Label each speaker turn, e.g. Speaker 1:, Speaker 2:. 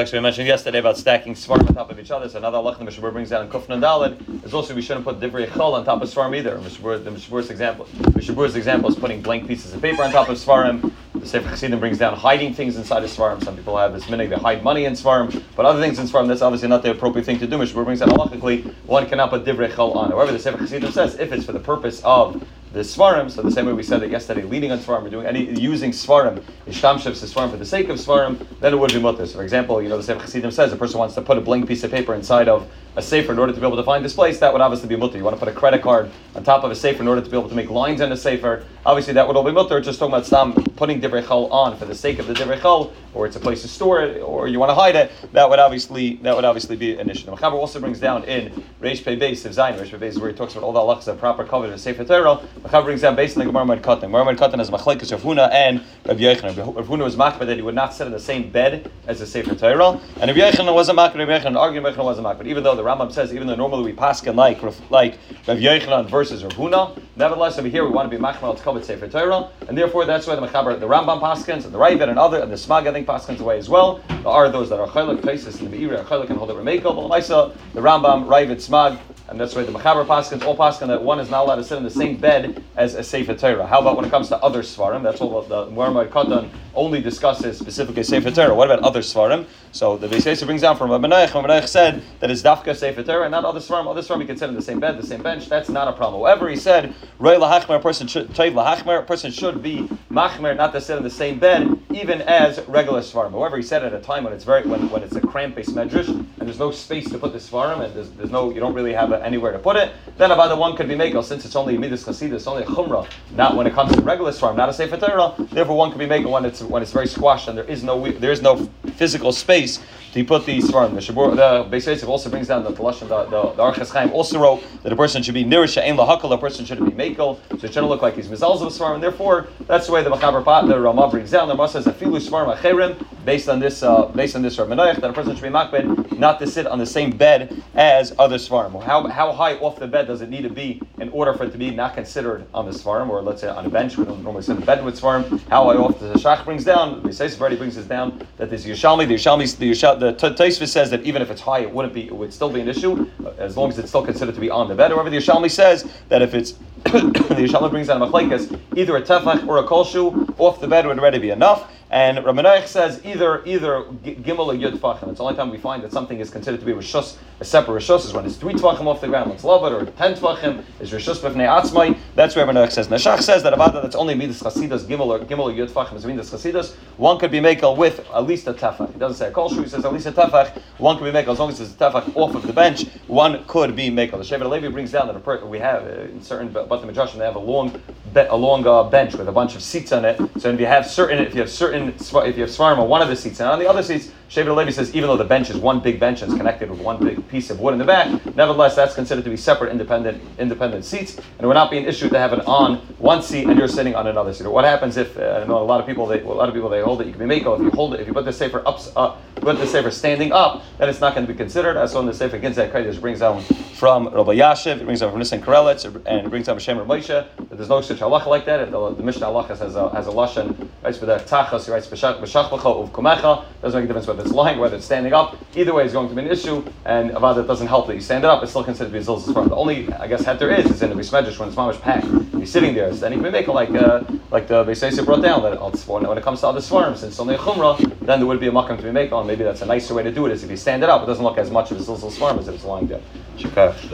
Speaker 1: Like we mentioned yesterday about stacking seforim on top of each other. So another halach the Mechaber brings down in Kufna Dalid is also we shouldn't put divrei chol on top of seforim either. Mechaber, the Mechaber's example, Mechaber's example is putting blank pieces of paper on top of seforim. The Sefer Chassidim brings down hiding things inside of seforim. Some people have this minig they hide money in seforim, but other things in seforim that's obviously not the appropriate thing to do. Mechaber brings down halachically one cannot put divrei chol on. However, the Sefer Chassidim says if it's for the purpose of the seforim. So the same way we said that yesterday, leading on seforim, or doing any using seforim, ishtamshev seforim for the sake of seforim, then it would be mutter. So for example, you know the same Chassidim says a person wants to put a blank piece of paper inside of a sefer in order to be able to find this place. That would obviously be mutter. You want to put a credit card on top of a sefer in order to be able to make lines in a sefer. Obviously, that would all be mutter. Just talking about stam putting divrei chol on for the sake of the divrei chol, or it's a place to store it, or you want to hide it. That would obviously that would obviously be an issue. The Mechaber also brings down in Reish Pei Beis of Zayin, Reish Pei Beis, where he talks about all the halachas of proper covenant of sefer Torah. Mechaber brings down based on the Gemara Moed Katan. Gemara Moed Katan is machlekes Rav Huna and Rav Yochanan. Rav Huna was makbid that he would not sit in the same bed as the sefer Torah, and Rav Yochanan was a makbid. Rav Yochanan argued Rav was a makbid, even though the Rambam says even though normally we paskin like like Rav Yochanan versus Rav Huna, nevertheless over here we want to be machmal covet sefer Torah, and therefore that's why the Mechaber, the Rambam paskins and the Ravid and other and the Smag I think paskins away as well. There are those that are chaylik places in the Meira, chaylik and hold remekel, but Maisa, the Rambam, Ravid, Smag, and that's why the Mechaber paskins all paskin that one is not allowed to sit in the same bed as a sefer Torah. How about when it comes to other seforim? That's all the Moed Katan only discusses specifically sefer Torah. What about other seforim? So the Beis Yosef brings down from Rabbi Rabbi said that it's dafka sefer Torah, and not other seforim. Other seforim you can sit in the same bed, the same bench. That's not a problem. However, he said Roy lahachmer, a person should a person should be machmer, not to sit in the same bed, even as regular seforim. However, he said at a time when it's very when, when it's a cramped based medrash and there's no space to put the seforim and there's, there's no you don't really have anywhere to put it. Then about the one could be megal since it's only midas it's only a chumrah, not when it comes to regular seforim, not a sefer Torah. Therefore, one could be megal when it's when it's very squashed and there is no there is no physical space to put these seforim. The Shabur, the Beis Yosef also brings down the Lashon, the, the, the Orchos Chaim also wrote that a person should be nirish ein lahakal, a person should be makel, so it shouldn't look like he's mizalz of seforim, and therefore that's the way the Mechaber Pat, the Ramah brings down. The Ramah says afilu seforim acherim, based on this, uh, based on this Ramanayach, that a person should be makbed not to sit on the same bed as other seforim. How, how high off the bed does it need to be in order for it to be not considered on the seforim, or let's say on a bench, we don't normally sit in bed with seforim. How high off the Shach brings down, the Beis already brings this down, that this Yerushalmi, the Yerushalmi, the Yerushalmi, the Taisvis says that even if it's high, it wouldn't be, it would still be an issue, as long as it's still considered to be on the bed. However, the Yerushalmi says that if it's, the Yerushalmi brings down a machlekes, either a tefach or a kolshu, off the bed would already be enough. And Ramanayach says either either gimel or yud tvachim. It's the only time we find that something is considered to be rishus, a separate rishus, is when it's three tvachim off the ground. Let's love it, or ten tvachim is rishus b'fnei atzmai. That's where Ramanayach says. Nashach says that about that that's only midas chasidas gimel or gimel or yud tvachim is midas chasidas. One could be makel with at least a tefach. He doesn't say a kol He says at least a tefach. One could be makel as long as it's a tefach off of the bench. One could be makel. The Shevet Levi brings down that we have uh, in certain but the Midrash they have a long a long uh, bench with a bunch of seats on it. So if you have certain if you have certain if you have seforim on one of the seats and on the other seats, Shevet Levi says even though the bench is one big bench and it's connected with one big piece of wood in the back, nevertheless that's considered to be separate, independent, independent seats, and it would not be an issue to have it on one seat and you're sitting on another seat. Or what happens if uh, I know a lot of people they well, a lot of people they hold it. You can be mako if you hold it if you put the sefer up, uh, put the sefer standing up, then it's not going to be considered. As on the sefer Ginzak Kodesh brings down from Rav Elyashiv, it brings down from Nisan Karelitz, and it brings down Hashem Moshe that there's no such halacha like that. And the, the Mishneh Halachos has a has a lashon writes for the tachas, he writes b'shach b'shach of kumecha. Doesn't make a difference whether it's lying, whether it's standing up. Either way is going to be an issue, and avada doesn't help that you stand it up. It's still considered to be from. The only I guess heter is is in the bismedrish when it's mamish packed. You're sitting there, then you can make it like uh, like the Beis Yosef brought down that when it comes to other seforim, since it's only a chumrah, then there would be a makam to be made on. Maybe that's a nicer way to do it is if you stand it up, it doesn't look as much of a zilzal seforim as if it's lying there. Shikach.